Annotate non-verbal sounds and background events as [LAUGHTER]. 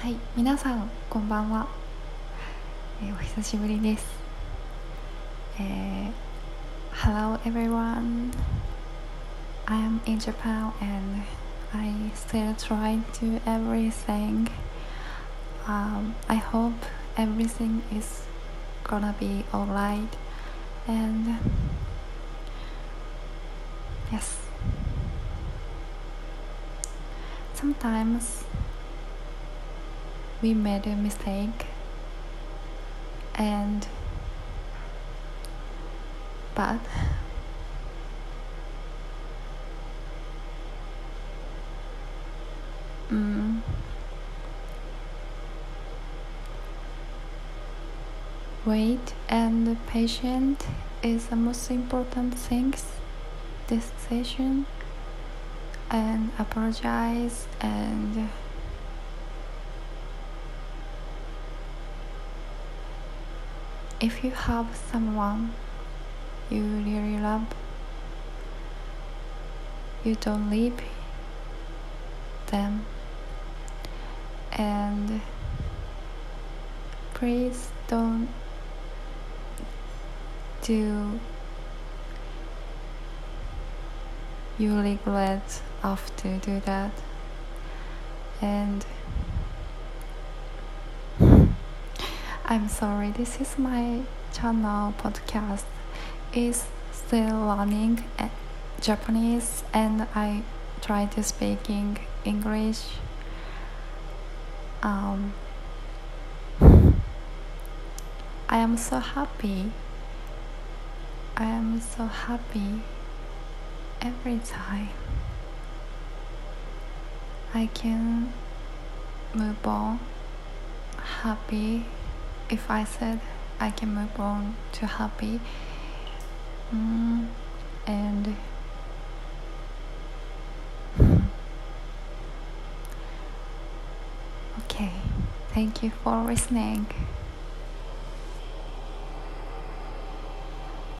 はい、皆さんこんばんは、えーお久しぶりです、えー Hello everyone I am in Japan and I still try to everything um, I hope everything is gonna be alright and yes sometimes we made a mistake. And but mm, wait and patient is the most important things this session and apologize and if you have someone you really love you don't leave them. And please don't do you regret after do that. And I'm sorry this is my channel podcast. Is still learning uh, Japanese and I try to speaking English. Um, I am so happy. I am so happy every time. I can move on happy if I said I can move on to happy mm, and [SIGHS] okay thank you for listening